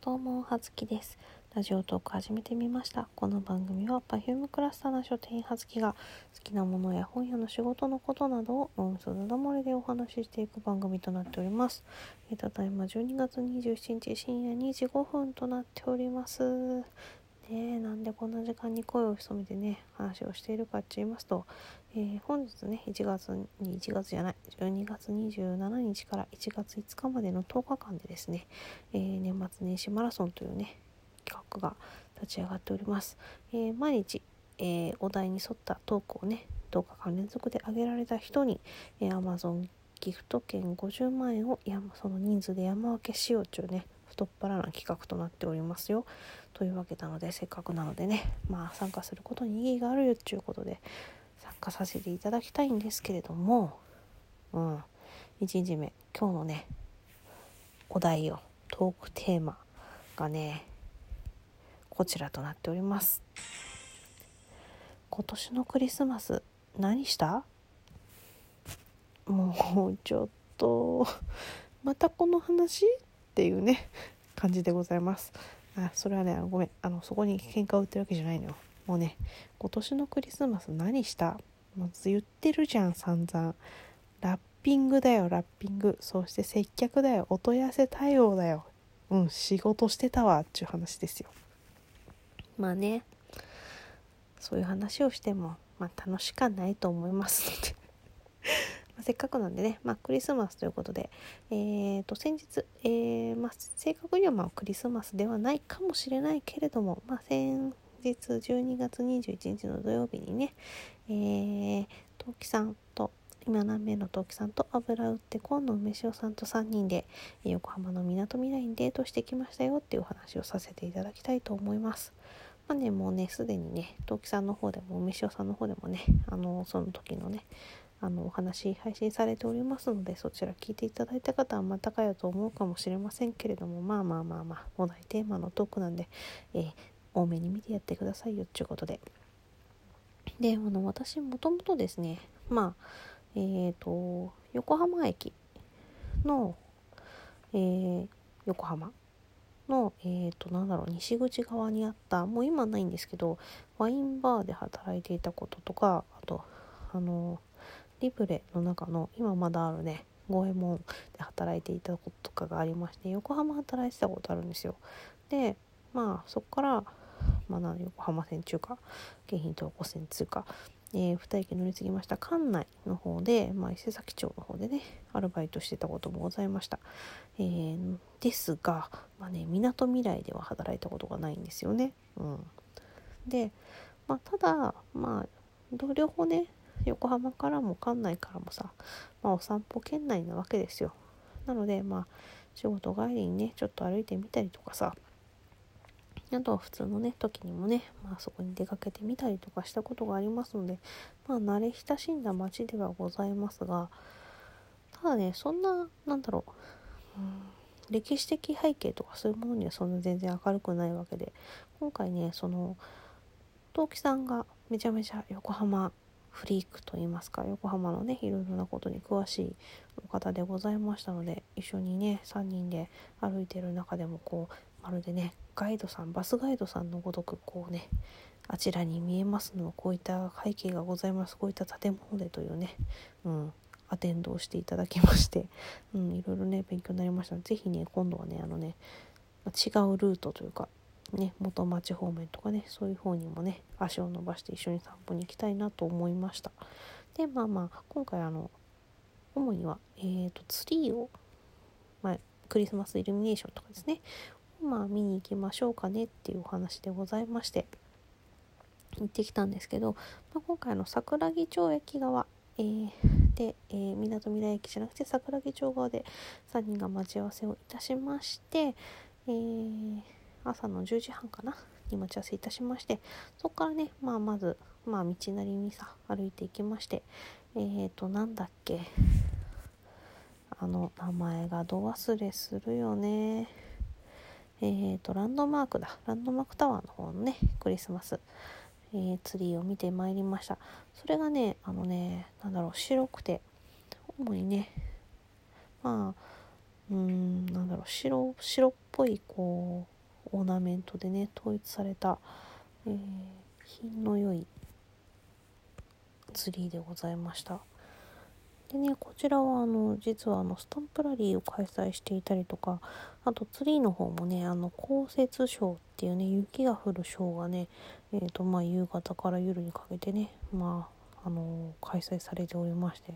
どうも、はずきです。ラジオトーク始めてみました。この番組は Perfume クラスターの書店員はずきが好きなものや本屋の仕事のことなどをノンスダダ漏れでお話ししていく番組となっております。えただいま12月27日深夜2時5分となっております。ね、なんでこんな時間に声を潜めてね、話をしているかって言いますと、えー本日ね、1月に、1月じゃない、12月27日から1月5日までの10日間でですね、えー年末年始マラソンというね企画が立ち上がっております、えー毎日、えお題に沿ったトークをね10日間連続で上げられた人に、え Amazon ギフト券50万円をその人数で山分けしようというね太っ腹な企画となっておりますよ。というわけなのでせっかくなのでねまあ参加することに意義があるよということで参加させていただきたいんですけれどもうん。1日目今日のねお題をトークテーマがねこちらとなっております。今年のクリスマス何した？もうちょっとまたこの話？っていうね感じでございます。あそれはねあのごめん。あのそこに喧嘩を売ってるわけじゃないのよ。もうね今年のクリスマス何した？まず言ってるじゃん散々。ラッピングだよラッピング。そして接客だよ。お問い合わせ対応だよ。うん仕事してたわっていう話ですよ。まあねそういう話をしても、まあ、楽しかないと思いますのでせっかくなんでね、まあ、クリスマスということで、えー、と先日、えーまあ、正確にはまあクリスマスではないかもしれないけれども、まあ、先日12月21日の土曜日にね、えー、陶器さんと今何名の陶器さんと油売って今野梅塩さんと3人で横浜のみなとみらいにデートしてきましたよっていうお話をさせていただきたいと思います。まあね、もうね、すでにね、陶器さんの方でも、梅塩さんの方でもね、あの、その時のね、あの、お話配信されておりますので、そちら聞いていただいた方はまたかよと思うかもしれませんけれども、まあまあまあまあ、お題テーマのトークなんで、えー多めに見てやってくださいよっていうことで。で、あの、私、もともとですね、まあ、えっ、と、横浜駅の、えー横浜の、えー、となんだろう西口側にあったもう今ないんですけどワインバーで働いていたこととかあとあのリブレの中の今まだあるね五右衛門で働いていたこととかがありまして横浜働いてたことあるんですよ。でまあそこから、まあ、横浜線中華京浜東湖線通過。えー、2駅乗り継ぎました。館内の方で、まあ、伊勢崎町の方でねアルバイトしてたこともございました、えーですが、まあね、みなとみらいでは働いたことがないんですよね、うん、で、まあ、ただまあど両方ね横浜からも館内からもさ、まあ、お散歩圏内なわけですよ。なのでまあ仕事帰りにねちょっと歩いてみたりとかさあとは普通のね時にもね、まあ、そこに出かけてみたりとかしたことがありますのでまあ慣れ親しんだ街ではございますがただねそんななんだろう、うん、歴史的背景とかそういうものにはそんな全然明るくないわけで今回ねその陶器さんがめちゃめちゃ横浜フリークといいますか横浜のねいろいろなことに詳しいお方でございましたので一緒にね3人で歩いてる中でもこうまるでねガイドさんバスガイドさんのごとくこうねあちらに見えますのはこういった背景がございますこういった建物でというね、うん、アテンドをしていただきまして、うん、いろいろね勉強になりましたのでぜひね今度はねあのね違うルートというかね元町方面とかねそういう方にもね足を伸ばして一緒に散歩に行きたいなと思いました。でまあまあ今回あの主にはえー、とツリーを、まあ、クリスマスイルミネーションとかですねまあ見に行きましょうかねっていうお話でございまして行ってきたんですけど、まあ、今回の桜木町駅側、えーでみなとみらい駅じゃなくて桜木町側で3人が待ち合わせをいたしまして、えー朝の10時半かなに待ち合わせいたしましてそこからね、まあ、まず、まあ、道なりにさ歩いていきましてえーとなんだっけあの名前がど忘れするよね。えーとランドマークだ。ランドマークタワーの方のねクリスマス、えーツリーを見てまいりました。それがねあのねなんだろう白くて主にねまあうーんなんだろう白白っぽいこうオーナメントでね統一された、えー、品の良いツリーでございました。でねこちらはあの実はあのスタンプラリーを開催していたりとかあとツリーの方もねあの降雪ショーっていうね雪が降るショーがねえーとまあ、夕方から夜にかけてねまああの開催されておりまして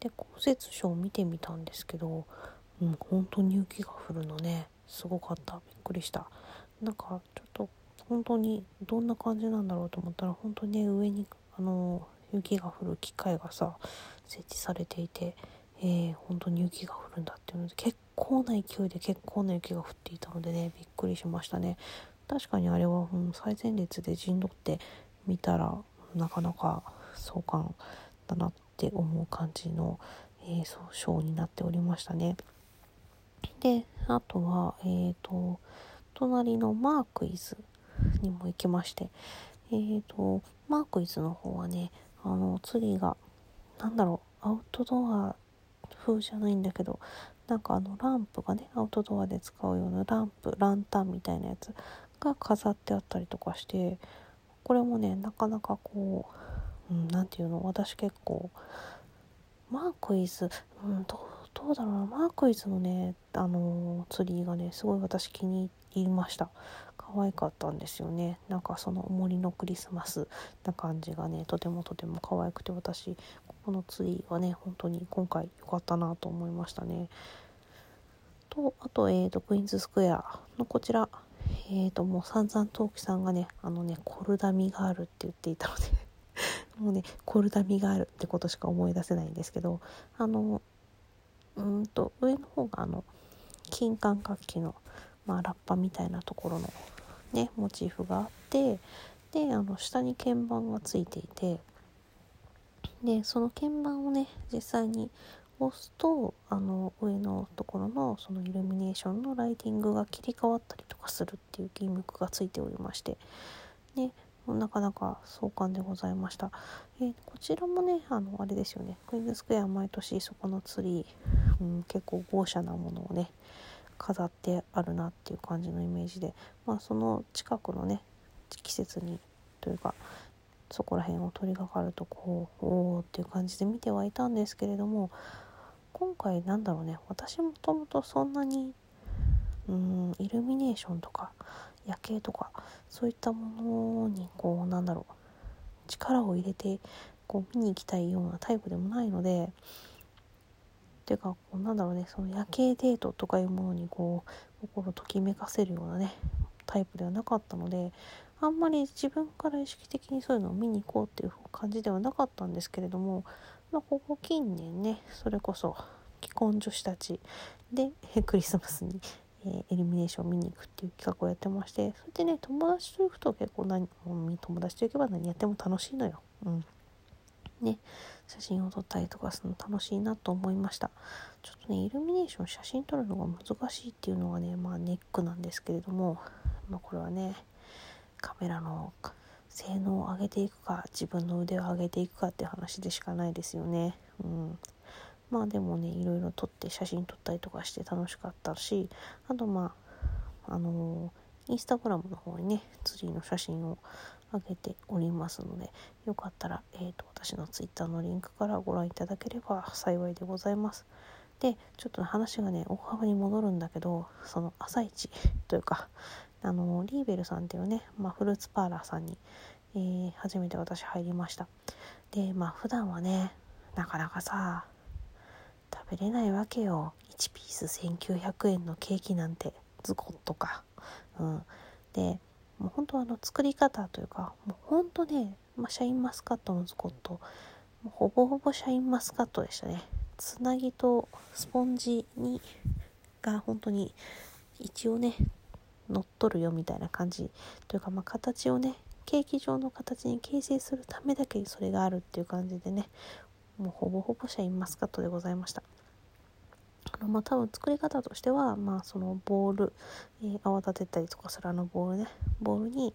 で降雪ショーを見てみたんですけど、うん、本当に雪が降るのねすごかった。びっくりした。なんかちょっと本当にどんな感じなんだろうと思ったら本当にね上にあの雪が降る機械がさ設置されていて、えー、本当に雪が降るんだっていうので結構な勢いで結構な雪が降っていたのでねびっくりしましたね確かにあれは、うん、最前列で陣取って見たらなかなか壮観だなって思う感じの、えー、そうショーになっておりましたね。であとはえっ、ー、と隣のマークイズにも行きましてえ、ー、とマークイズの方はねあのツリーがなんだろうアウトドア風じゃないんだけどなんかあのランプがねアウトドアで使うようなランプランタンみたいなやつが飾ってあったりとかしてこれもねなかなかこう何、うん、て言うの私結構マークイズ、うん、どうだろうなマークイズのねあのツリーがねすごい私気に入っりました。可愛かったんですよね。なんかその森のクリスマスな感じがねとてもとても可愛くて私ここのツリーはね本当に今回良かったなと思いましたね。とあと,、えーと、クイーンズスクエアのこちらえーともう散々陶器さんがねあのねコルダミがあるって言っていたので もうねコルダミがあるってことしか思い出せないんですけどあのうんと上の方があの金管楽器の、まあ、ラッパみたいなところのねモチーフがあってであの下に鍵盤がついていてでその鍵盤をね実際に押すとあの上のところのそのイルミネーションのライティングが切り替わったりとかするっていうギミックがついておりましてでなかなか壮観でございました、えー、こちらもねあのあれですよねクイーンズスクエア毎年そこのツリー、うん、結構豪華なものをね飾ってあるなっていう感じのイメージでまあその近くのね季節にというかそこら辺を取り掛かるとこうおおっていう感じで見てはいたんですけれども今回なんだろうね私もともとそんなにうんイルミネーションとか夜景とかそういったものにこうなんだろう力を入れてこう見に行きたいようなタイプでもないのでていうかこうなんだろうねその夜景デートとかいうものにこう心ときめかせるようなねタイプではなかったのであんまり自分から意識的にそういうのを見に行こうっていう感じではなかったんですけれどもまあ、ここ近年ねそれこそ既婚女子たちで クリスマスに、えー、エリミネーションを見に行くっていう企画をやってましてそれでね友達と行くと結構何友達と行けば何やっても楽しいのよ。うんね、写真を撮ったりとかするの楽しいなと思いましたちょっとねイルミネーション写真撮るのが難しいっていうのがねまあネックなんですけれども、まあ、これはねカメラの性能を上げていくか自分の腕を上げていくかって話でしかないですよね。うん、まあでもねいろいろ撮って写真撮ったりとかして楽しかったしあとまああのー、インスタグラムの方にねツリーの写真を上げておりますのでよかったら、えーと、私の twitter のリンクからご覧いただければ幸いでございます。でちょっと話がね大幅に戻るんだけどその朝一というかあのリーベルさんっていうね、まあ、フルーツパーラーさんに、えー、初めて私入りました。でまあ普段はねなかなかさ食べれないわけよ。1ピース1900円のケーキなんてズコッとか。うん。でもう本当あの作り方というかもう本当ね、まあ、シャインマスカットのズコットもうほぼほぼシャインマスカットでしたね。つなぎとスポンジにが本当に一応ね乗っ取るよみたいな感じというか、まあ、形をねケーキ状の形に形成するためだけにそれがあるっていう感じでねもうほぼほぼシャインマスカットでございました。のまあ多分作り方としてはまあそのボール、えー、泡立てたりとかするあのボールね。ボールに、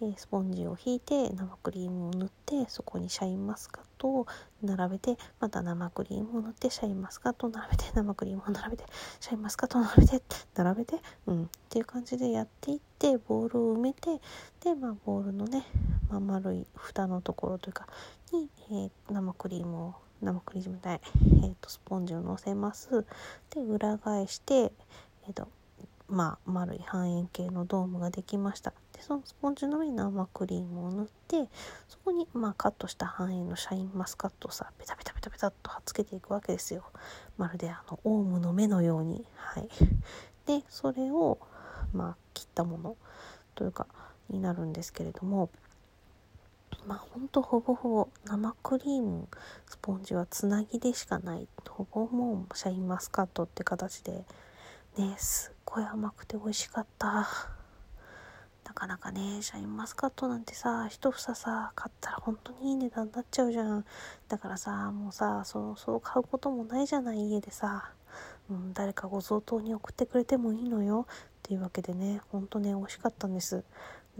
えー、スポンジを引いて生クリームを塗ってそこにシャインマスカットを並べてまた生クリームを塗ってシャインマスカットを並べて 生クリームを並べてシャインマスカットを並べて並べてうんっていう感じでやっていってボールを埋めてでまあボールのね、まあ、丸い蓋のところというかに、えー、生クリームを生クリームない、えーと、スポンジをのせます。で裏返して、えーとまあ、丸い半円形のドームができました。でそのスポンジの上に生クリームを塗ってそこに、まあ、カットした半円のシャインマスカットをさペタペタペタペタっと貼っつけていくわけですよ。まるであのオウムの目のように。はい。でそれをまあ切ったものというかになるんですけれども。まあほんとほぼほぼ生クリームスポンジはつなぎでしかない。ほぼもうシャインマスカットって形で。ねすっごい甘くて美味しかった。なかなかねシャインマスカットなんてさ一房さ買ったら本当にいい値段になっちゃうじゃん。だからさもうさそうそう買うこともないじゃない家でさ、うん、誰かご贈答に送ってくれてもいいのよ。っていうわけでねほんとね美味しかったんです。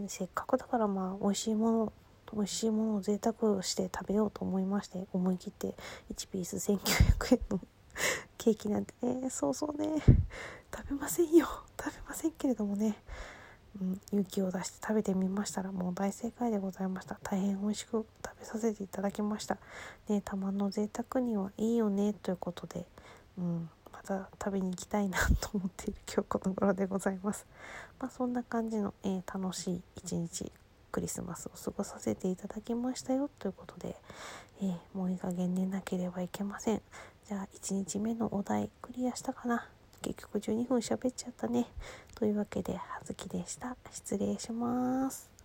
せっかくだからまあ美味しいもの美味しいものを贅沢して食べようと思いまして思い切って1ピース1900円の ケーキなんてねそうそうね。食べませんよ。食べませんけれどもね、うん、勇気を出して食べてみましたらもう大正解でございました。大変美味しく食べさせていただきました。ねたまの贅沢にはいいよね。ということで、うん、また食べに行きたいなと思っている今日この頃でございます。まあそんな感じの、えー、楽しい一日クリスマスを過ごさせていただきましたよということで、えー、もういい加減寝なければいけません。じゃあ1日目のお題クリアしたかな？結局12分喋っちゃったね。というわけで葉月でした。失礼します。